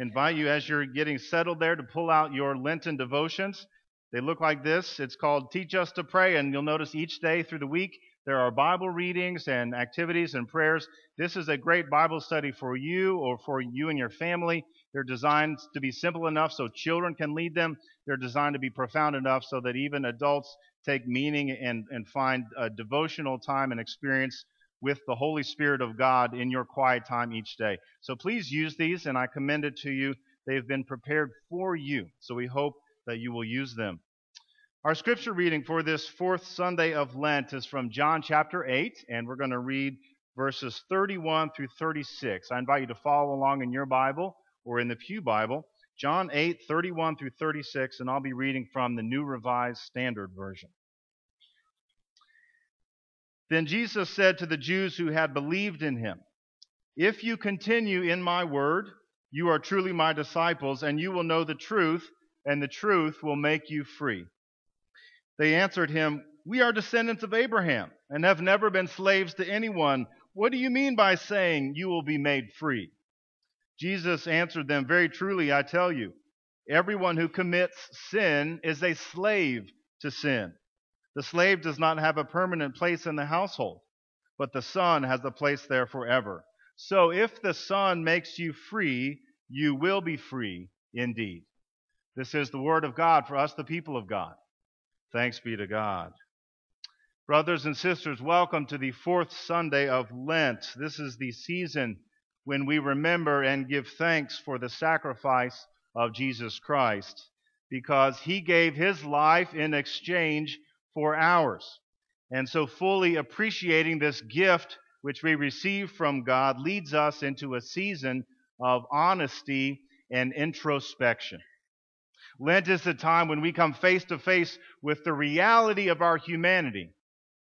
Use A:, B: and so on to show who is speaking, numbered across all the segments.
A: invite you as you're getting settled there to pull out your Lenten devotions. They look like this. It's called Teach Us to Pray, and you'll notice each day through the week there are Bible readings and activities and prayers. This is a great Bible study for you or for you and your family. They're designed to be simple enough so children can lead them. They're designed to be profound enough so that even adults take meaning and, and find a devotional time and experience with the Holy Spirit of God in your quiet time each day. So please use these, and I commend it to you. They've been prepared for you, so we hope that you will use them. Our scripture reading for this fourth Sunday of Lent is from John chapter 8, and we're going to read verses 31 through 36. I invite you to follow along in your Bible or in the Pew Bible. John 8, 31 through 36, and I'll be reading from the New Revised Standard Version. Then Jesus said to the Jews who had believed in him, If you continue in my word, you are truly my disciples, and you will know the truth, and the truth will make you free. They answered him, We are descendants of Abraham, and have never been slaves to anyone. What do you mean by saying you will be made free? Jesus answered them, Very truly, I tell you, everyone who commits sin is a slave to sin. The slave does not have a permanent place in the household, but the son has a place there forever. So if the son makes you free, you will be free indeed. This is the word of God for us, the people of God. Thanks be to God. Brothers and sisters, welcome to the fourth Sunday of Lent. This is the season when we remember and give thanks for the sacrifice of Jesus Christ because he gave his life in exchange for ours. And so, fully appreciating this gift which we receive from God leads us into a season of honesty and introspection. Lent is the time when we come face to face with the reality of our humanity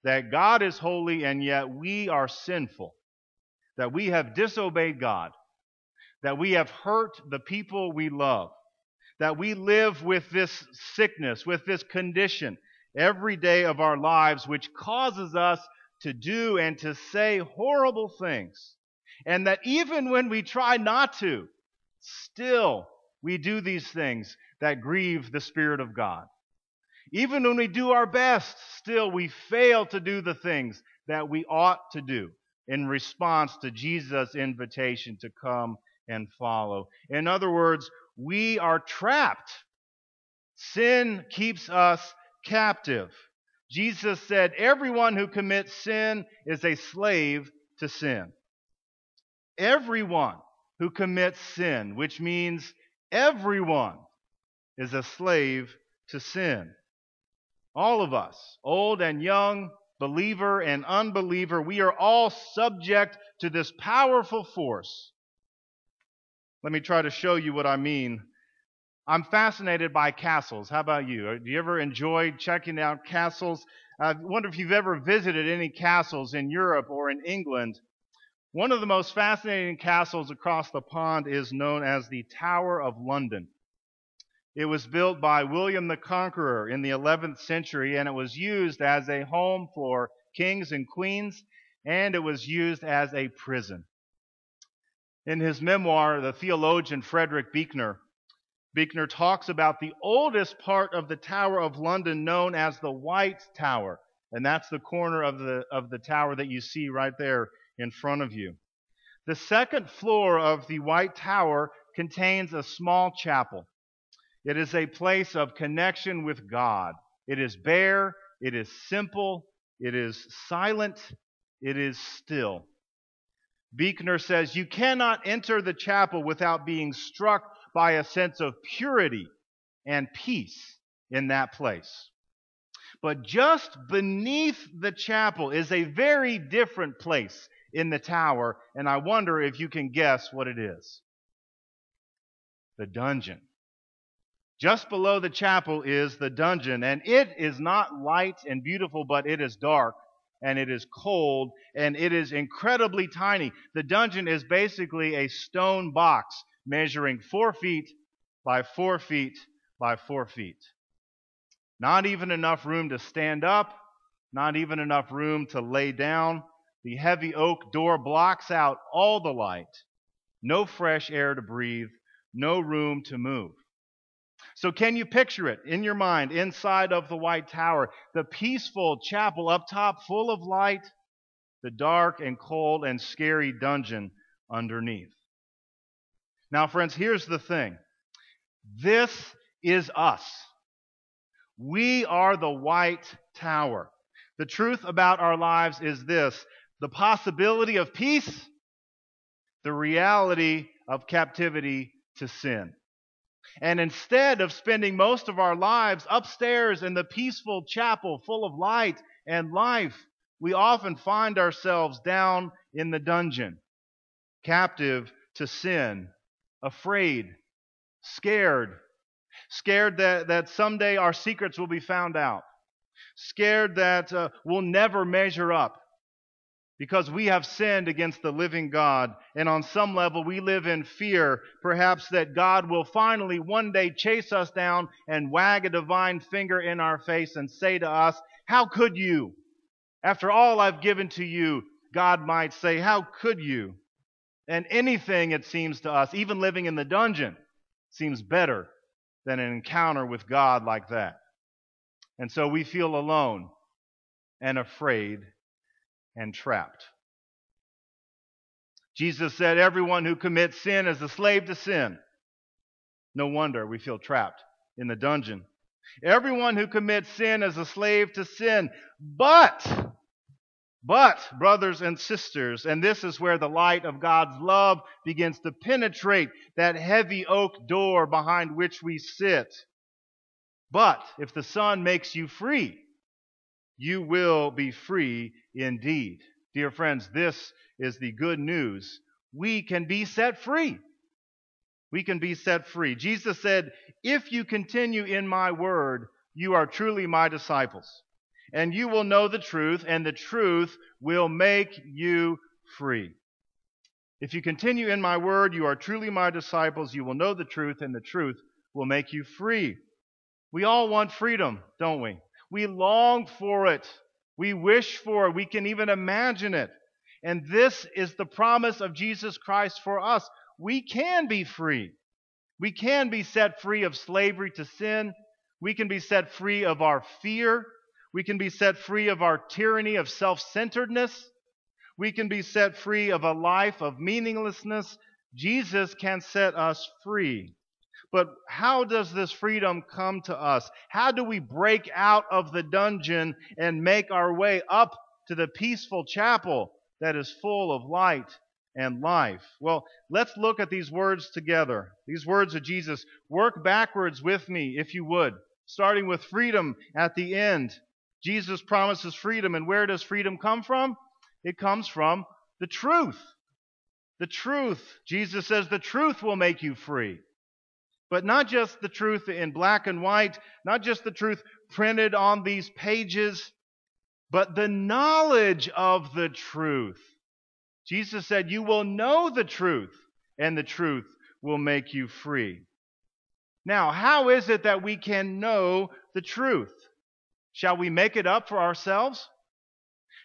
A: that God is holy and yet we are sinful, that we have disobeyed God, that we have hurt the people we love, that we live with this sickness, with this condition, every day of our lives, which causes us to do and to say horrible things. And that even when we try not to, still we do these things that grieve the Spirit of God. Even when we do our best, still we fail to do the things that we ought to do in response to Jesus' invitation to come and follow. In other words, we are trapped. Sin keeps us captive. Jesus said, Everyone who commits sin is a slave to sin. Everyone who commits sin, which means everyone, is a slave to sin. All of us, old and young, believer and unbeliever, we are all subject to this powerful force. Let me try to show you what I mean I'm fascinated by castles. How about you? Do you ever enjoy checking out castles? I wonder if you've ever visited any castles in Europe or in England. One of the most fascinating castles across the pond is known as the Tower of London. It was built by William the Conqueror in the 11th century, and it was used as a home for kings and queens, and it was used as a prison. In his memoir, the theologian Frederick Buechner Buechner talks about the oldest part of the Tower of London known as the White Tower. And that's the corner of the, of the tower that you see right there in front of you. The second floor of the White Tower contains a small chapel. It is a place of connection with God. It is bare, it is simple, it is silent, it is still. Buechner says you cannot enter the chapel without being struck by a sense of purity and peace in that place. But just beneath the chapel is a very different place in the tower, and I wonder if you can guess what it is. The dungeon. Just below the chapel is the dungeon, and it is not light and beautiful, but it is dark and it is cold and it is incredibly tiny. The dungeon is basically a stone box measuring four feet by four feet by four feet. Not even enough room to stand up, not even enough room to lay down. The heavy oak door blocks out all the light. No fresh air to breathe, no room to move. So, can you picture it in your mind inside of the White Tower? The peaceful chapel up top, full of light, the dark and cold and scary dungeon underneath. Now, friends, here's the thing this is us. We are the White Tower. The truth about our lives is this the possibility of peace, the reality of captivity to sin. And instead of spending most of our lives upstairs in the peaceful chapel full of light and life, we often find ourselves down in the dungeon, captive to sin, afraid, scared, scared that, that someday our secrets will be found out, scared that uh, we'll never measure up, because we have sinned against the living God. And on some level, we live in fear, perhaps that God will finally one day chase us down and wag a divine finger in our face and say to us, How could you? After all I've given to you, God might say, How could you? And anything, it seems to us, even living in the dungeon, seems better than an encounter with God like that. And so we feel alone and afraid and trapped. Jesus said, Everyone who commits sin is a slave to sin. No wonder we feel trapped in the dungeon. Everyone who commits sin is a slave to sin. But, but, brothers and sisters, and this is where the light of God's love begins to penetrate that heavy oak door behind which we sit. But if the Son makes you free, you will be free indeed. Dear friends, this is the good news. We can be set free. We can be set free. Jesus said, If you continue in my word, you are truly my disciples, and you will know the truth, and the truth will make you free. If you continue in my word, you are truly my disciples. You will know the truth, and the truth will make you free. We all want freedom, don't we? We long for it. We wish for it. We can even imagine it. And this is the promise of Jesus Christ for us. We can be free. We can be set free of slavery to sin. We can be set free of our fear. We can be set free of our tyranny of self centeredness. We can be set free of a life of meaninglessness. Jesus can set us free. But how does this freedom come to us? How do we break out of the dungeon and make our way up to the peaceful chapel that is full of light and life? Well, let's look at these words together. These words of Jesus. Work backwards with me, if you would, starting with freedom at the end. Jesus promises freedom, and where does freedom come from? It comes from the truth. The truth. Jesus says the truth will make you free. But not just the truth in black and white, not just the truth printed on these pages, but the knowledge of the truth. Jesus said, You will know the truth, and the truth will make you free. Now, how is it that we can know the truth? Shall we make it up for ourselves?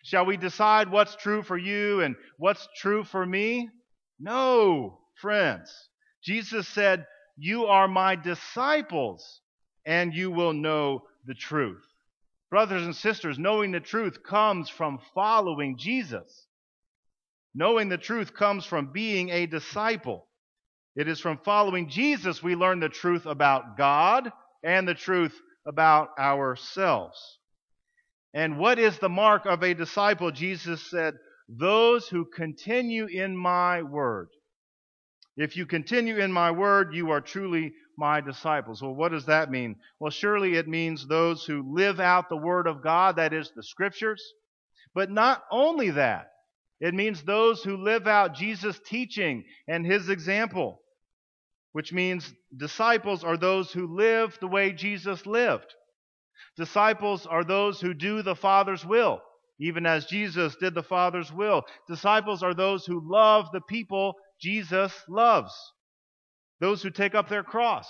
A: Shall we decide what's true for you and what's true for me? No, friends. Jesus said, you are my disciples, and you will know the truth. Brothers and sisters, knowing the truth comes from following Jesus. Knowing the truth comes from being a disciple. It is from following Jesus we learn the truth about God and the truth about ourselves. And what is the mark of a disciple? Jesus said, Those who continue in my word. If you continue in my word, you are truly my disciples. Well, what does that mean? Well, surely it means those who live out the word of God, that is, the scriptures. But not only that, it means those who live out Jesus' teaching and his example, which means disciples are those who live the way Jesus lived. Disciples are those who do the Father's will, even as Jesus did the Father's will. Disciples are those who love the people Jesus loves. Those who take up their cross,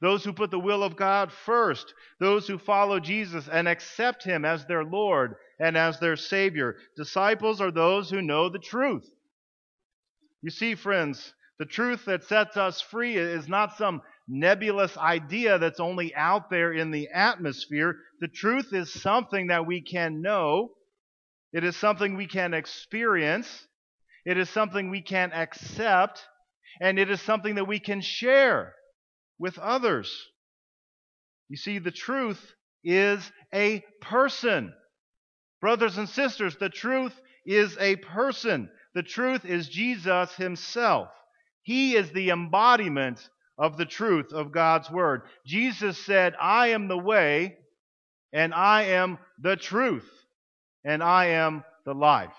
A: those who put the will of God first, those who follow Jesus and accept Him as their Lord and as their Savior. Disciples are those who know the truth. You see, friends, The truth that sets us free is not some nebulous idea that's only out there in the atmosphere. The truth is something that we can know. It is something we can experience. It is something we can accept. And it is something that we can share with others. You see, the truth is a person. Brothers and sisters, the truth is a person. The truth is Jesus himself. He is the embodiment of the truth of God's word. Jesus said, I am the way, and I am the truth, and I am the life.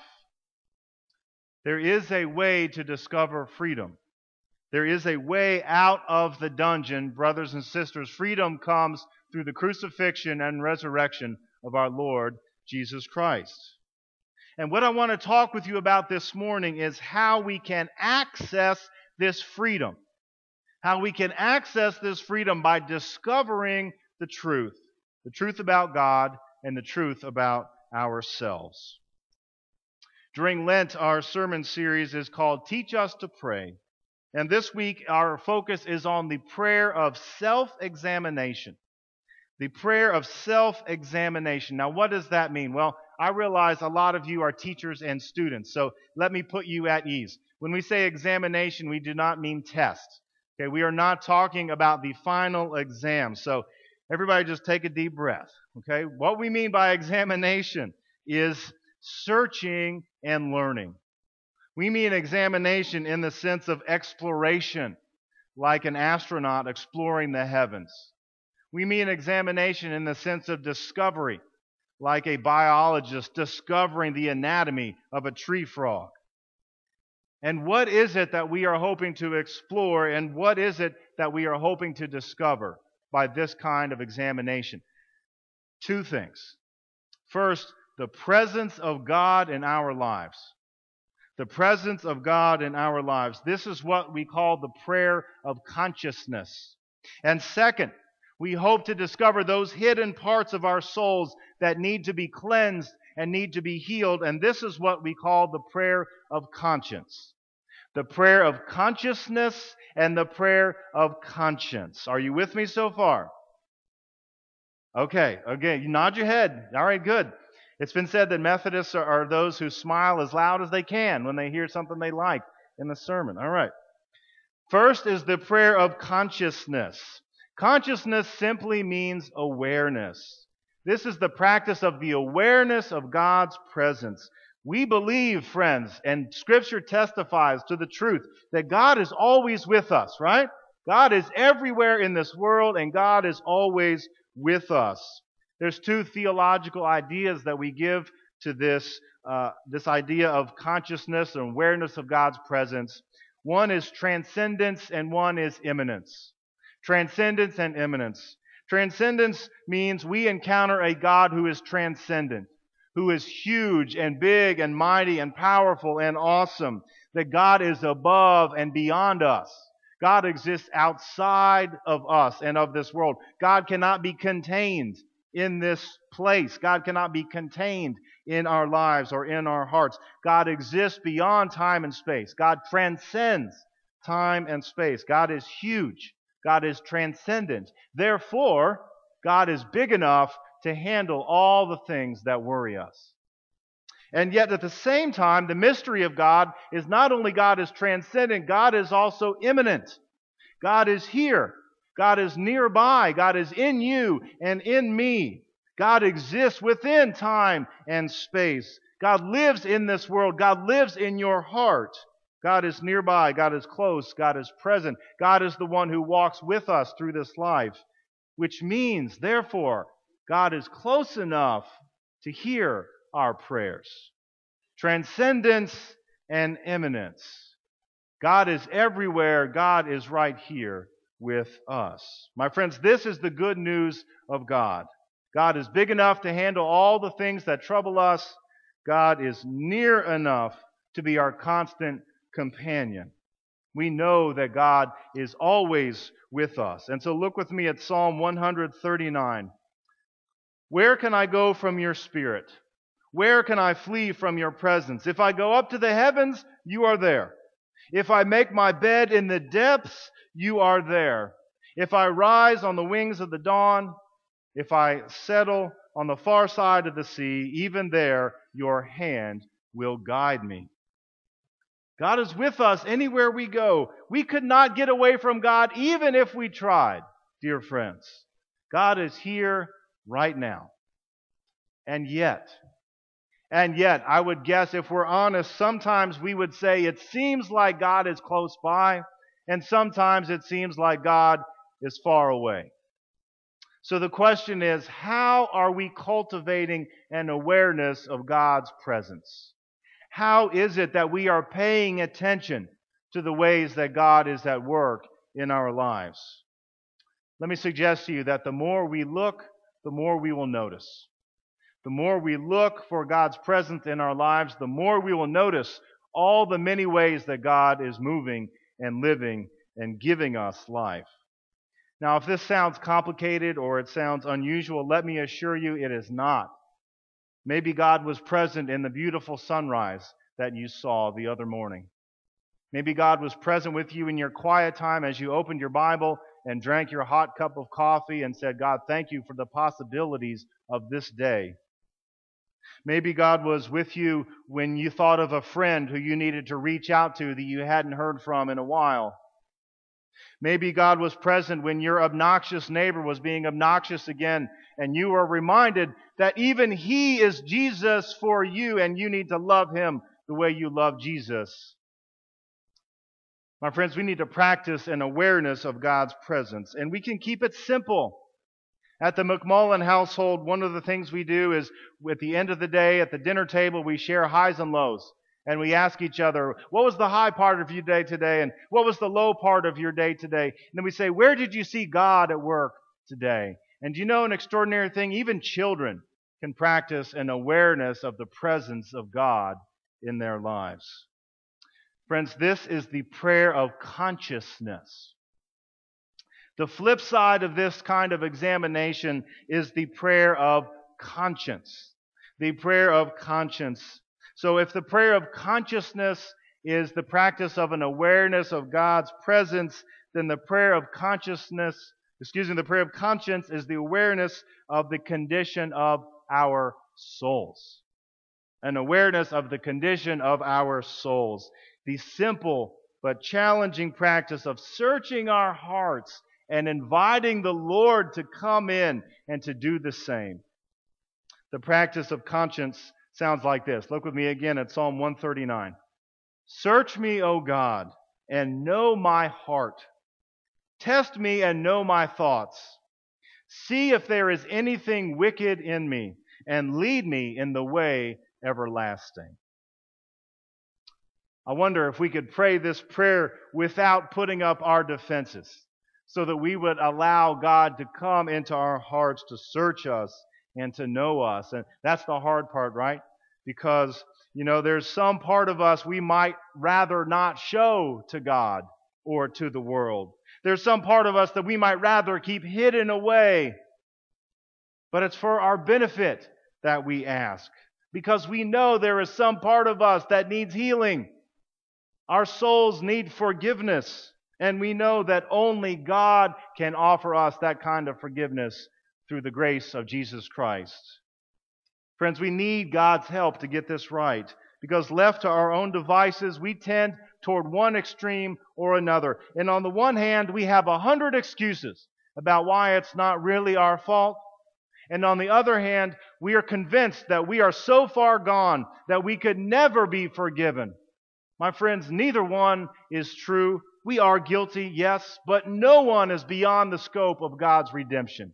A: There is a way to discover freedom. There is a way out of the dungeon, brothers and sisters. Freedom comes through the crucifixion and resurrection of our Lord Jesus Christ. And what I want to talk with you about this morning is how we can access this freedom. How we can access this freedom by discovering the truth, the truth about God and the truth about ourselves. During Lent, our sermon series is called Teach Us to Pray. And this week, our focus is on the prayer of self examination. The prayer of self examination. Now, what does that mean? Well, I realize a lot of you are teachers and students, so let me put you at ease. When we say examination, we do not mean test. Okay, we are not talking about the final exam. So, everybody just take a deep breath. Okay, what we mean by examination is searching and learning. We mean examination in the sense of exploration, like an astronaut exploring the heavens. We mean examination in the sense of discovery, like a biologist discovering the anatomy of a tree frog. And what is it that we are hoping to explore, and what is it that we are hoping to discover by this kind of examination? Two things. First, the presence of God in our lives. The presence of God in our lives. This is what we call the prayer of consciousness. And second, we hope to discover those hidden parts of our souls that need to be cleansed and need to be healed. And this is what we call the prayer of conscience. The prayer of consciousness and the prayer of conscience. Are you with me so far? Okay, okay, you nod your head. All right, good. It's been said that Methodists are, are those who smile as loud as they can when they hear something they like in the sermon. All right. First is the prayer of consciousness. Consciousness simply means awareness. This is the practice of the awareness of God's presence. We believe, friends, and Scripture testifies to the truth that God is always with us, right? God is everywhere in this world, and God is always with us. There's two theological ideas that we give to this, uh, this idea of consciousness and awareness of God's presence. One is transcendence, and one is immanence. Transcendence and immanence. Transcendence means we encounter a God who is transcendent, who is huge and big and mighty and powerful and awesome, that God is above and beyond us. God exists outside of us and of this world. God cannot be contained in this place. God cannot be contained in our lives or in our hearts. God exists beyond time and space. God transcends time and space. God is huge. God is transcendent. Therefore, God is big enough to handle all the things that worry us. And yet, at the same time, the mystery of God is not only God is transcendent, God is also immanent. God is here. God is nearby. God is in you and in me. God exists within time and space. God lives in this world. God lives in your heart. God is nearby. God is close. God is present. God is the one who walks with us through this life, which means, therefore, God is close enough to hear our prayers. Transcendence and immanence. God is everywhere. God is right here with us. My friends, this is the good news of God. God is big enough to handle all the things that trouble us. God is near enough to be our constant companion. We know that God is always with us. And so look with me at Psalm 139. Where can I go from your spirit? Where can I flee from your presence? If I go up to the heavens, you are there. If I make my bed in the depths, you are there. If I rise on the wings of the dawn, if I settle on the far side of the sea, even there your hand will guide me. God is with us anywhere we go. We could not get away from God even if we tried, dear friends. God is here right now. And yet, and yet, I would guess if we're honest, sometimes we would say it seems like God is close by, and sometimes it seems like God is far away. So the question is, how are we cultivating an awareness of God's presence? How is it that we are paying attention to the ways that God is at work in our lives? Let me suggest to you that the more we look, the more we will notice. The more we look for God's presence in our lives, the more we will notice all the many ways that God is moving and living and giving us life. Now, if this sounds complicated or it sounds unusual, let me assure you it is not. Maybe God was present in the beautiful sunrise that you saw the other morning. Maybe God was present with you in your quiet time as you opened your Bible and drank your hot cup of coffee and said, God, thank you for the possibilities of this day. Maybe God was with you when you thought of a friend who you needed to reach out to that you hadn't heard from in a while. Maybe God was present when your obnoxious neighbor was being obnoxious again, and you were reminded that even He is Jesus for you, and you need to love Him the way you love Jesus. My friends, we need to practice an awareness of God's presence, and we can keep it simple. At the McMullen household, one of the things we do is at the end of the day, at the dinner table, we share highs and lows. And we ask each other, what was the high part of your day today? And what was the low part of your day today? And then we say, where did you see God at work today? And you know an extraordinary thing? Even children can practice an awareness of the presence of God in their lives. Friends, this is the prayer of consciousness. The flip side of this kind of examination is the prayer of conscience. The prayer of conscience. So if the prayer of consciousness is the practice of an awareness of God's presence, then the prayer of consciousness, excuse me, the prayer of conscience is the awareness of the condition of our souls. An awareness of the condition of our souls. The simple but challenging practice of searching our hearts and inviting the Lord to come in and to do the same. The practice of conscience sounds like this. Look with me again at Psalm 139. Search me, O God, and know my heart. Test me and know my thoughts. See if there is anything wicked in me, and lead me in the way everlasting. I wonder if we could pray this prayer without putting up our defenses so that we would allow God to come into our hearts to search us and to know us. And that's the hard part, right? Because, you know, there's some part of us we might rather not show to God or to the world. There's some part of us that we might rather keep hidden away. But it's for our benefit that we ask. Because we know there is some part of us that needs healing. Our souls need forgiveness. And we know that only God can offer us that kind of forgiveness through the grace of Jesus Christ. Friends, we need God's help to get this right because left to our own devices, we tend toward one extreme or another. And on the one hand, we have a hundred excuses about why it's not really our fault. And on the other hand, we are convinced that we are so far gone that we could never be forgiven. My friends, neither one is true we are guilty, yes, but no one is beyond the scope of God's redemption.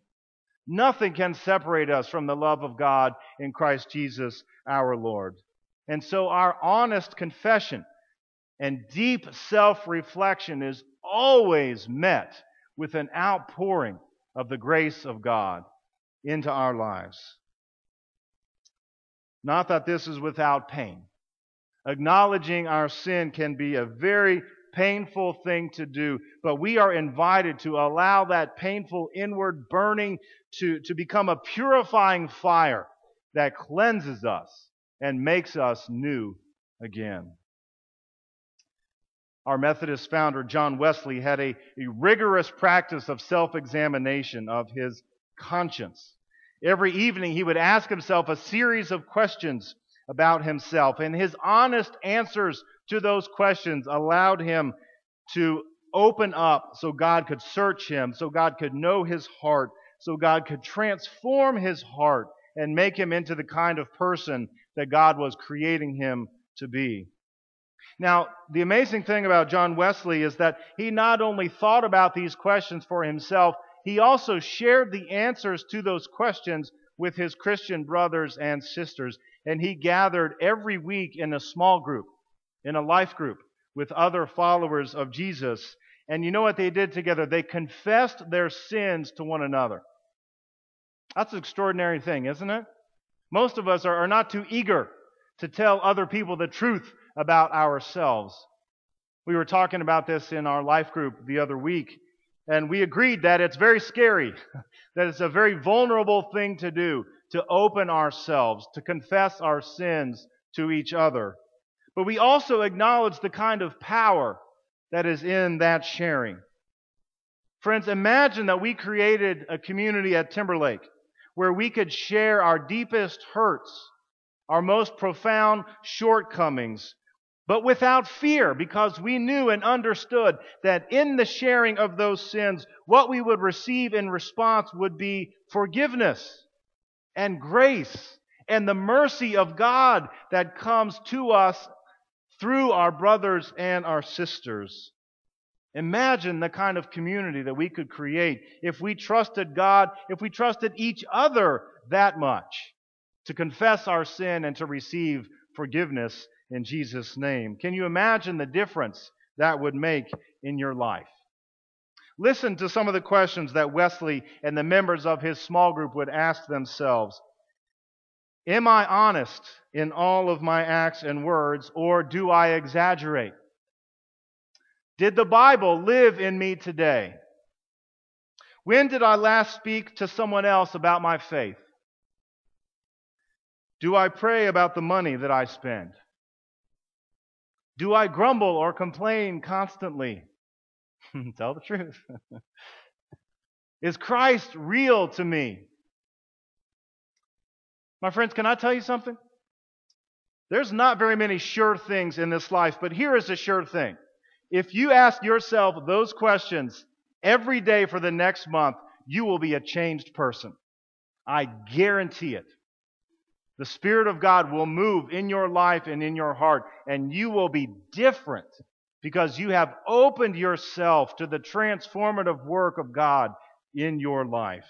A: Nothing can separate us from the love of God in Christ Jesus our Lord. And so our honest confession and deep self reflection is always met with an outpouring of the grace of God into our lives. Not that this is without pain. Acknowledging our sin can be a very painful thing to do, but we are invited to allow that painful inward burning to, to become a purifying fire that cleanses us and makes us new again. our Methodist founder, John Wesley, had a, a rigorous practice of self examination of his conscience. Every evening, he would ask himself a series of questions about himself, and his honest answers to those questions allowed him to open up so God could search him, so God could know his heart, so God could transform his heart and make him into the kind of person that God was creating him to be. Now, the amazing thing about John Wesley is that he not only thought about these questions for himself, he also shared the answers to those questions with his Christian brothers and sisters. And he gathered every week in a small group, in a life group, with other followers of Jesus. And you know what they did together? They confessed their sins to one another. That's an extraordinary thing, isn't it? Most of us are, not too eager to tell other people the truth about ourselves. We were talking about this in our life group the other week, and we agreed that it's very scary, that it's a very vulnerable thing to do, to open ourselves, to confess our sins to each other. But we also acknowledge the kind of power that is in that sharing. Friends, imagine that we created a community at Timberlake where we could share our deepest hurts, our most profound shortcomings, but without fear, because we knew and understood that in the sharing of those sins, what we would receive in response would be forgiveness and grace and the mercy of God that comes to us through our brothers and our sisters. Imagine the kind of community that we could create if we trusted God, if we trusted each other that much to confess our sin and to receive forgiveness in Jesus' name. Can you imagine the difference that would make in your life? Listen to some of the questions that Wesley and the members of his small group would ask themselves. Am I honest in all of my acts and words, or do I exaggerate? Did the Bible live in me today? When did I last speak to someone else about my faith? Do I pray about the money that I spend? Do I grumble or complain constantly? Tell the truth. Is Christ real to me? My friends, can I tell you something? There's not very many sure things in this life, but here is a sure thing. If you ask yourself those questions every day for the next month, you will be a changed person. I guarantee it. The Spirit of God will move in your life and in your heart, and you will be different because you have opened yourself to the transformative work of God in your life.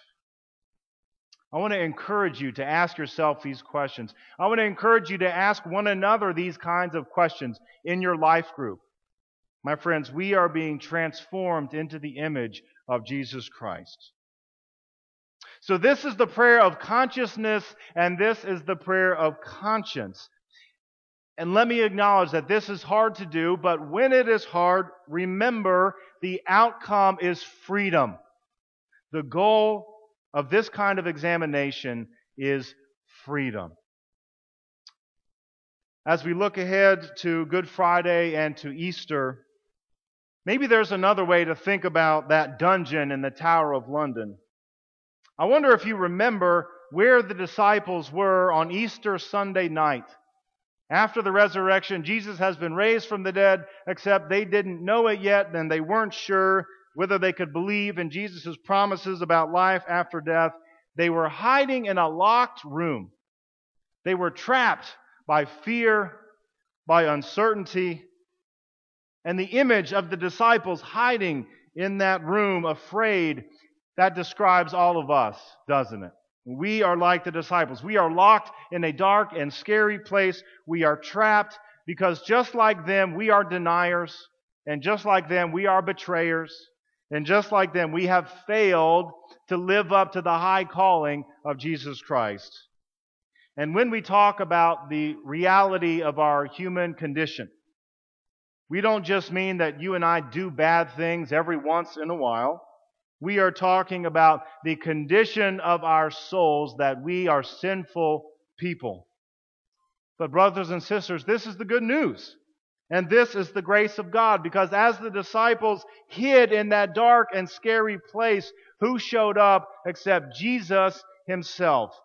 A: I want to encourage you to ask yourself these questions. I want to encourage you to ask one another these kinds of questions in your life group. My friends, we are being transformed into the image of Jesus Christ. So, this is the prayer of consciousness, and this is the prayer of conscience. And let me acknowledge that this is hard to do, but when it is hard, remember the outcome is freedom. The goal of this kind of examination is freedom. As we look ahead to Good Friday and to Easter, maybe there's another way to think about that dungeon in the Tower of London. I wonder if you remember where the disciples were on Easter Sunday night. After the resurrection, Jesus has been raised from the dead, except they didn't know it yet, and they weren't sure whether they could believe in Jesus' promises about life after death. They were hiding in a locked room. They were trapped by fear, by uncertainty, and the image of the disciples hiding in that room, afraid that describes all of us, doesn't it? We are like the disciples. We are locked in a dark and scary place. We are trapped because just like them, we are deniers. And just like them, we are betrayers. And just like them, we have failed to live up to the high calling of Jesus Christ. And when we talk about the reality of our human condition, we don't just mean that you and I do bad things every once in a while. We are talking about the condition of our souls that we are sinful people. But, brothers and sisters, this is the good news. And this is the grace of God because as the disciples hid in that dark and scary place, who showed up except Jesus himself?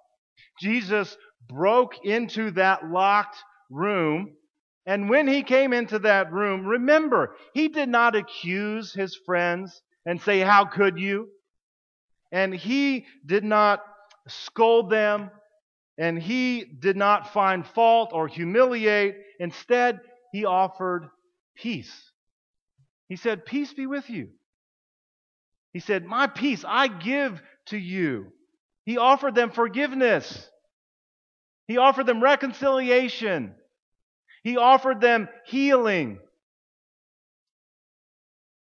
A: Jesus broke into that locked room. And when he came into that room, remember, he did not accuse his friends and say, How could you? And he did not scold them, and he did not find fault or humiliate. Instead, he offered peace. He said, Peace be with you. He said, My peace I give to you. He offered them forgiveness. He offered them reconciliation. He offered them healing.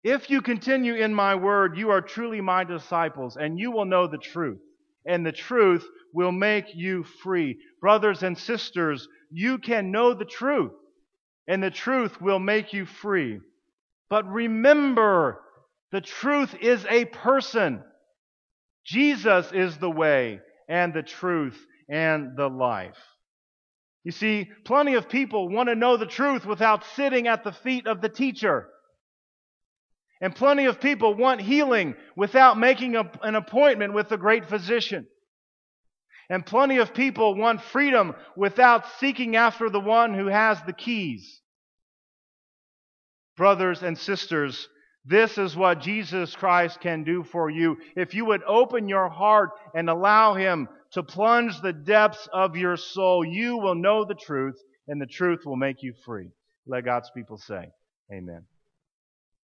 A: If you continue in my word, you are truly my disciples, and you will know the truth, and the truth will make you free. Brothers and sisters, you can know the truth, and the truth will make you free. But remember, the truth is a person. Jesus is the way and the truth and the life. You see, plenty of people want to know the truth without sitting at the feet of the teacher. And plenty of people want healing without making a, an appointment with the great physician. And plenty of people want freedom without seeking after the one who has the keys. Brothers and sisters, this is what Jesus Christ can do for you. If you would open your heart and allow Him to plunge the depths of your soul, you will know the truth, and the truth will make you free. Let God's people say, Amen.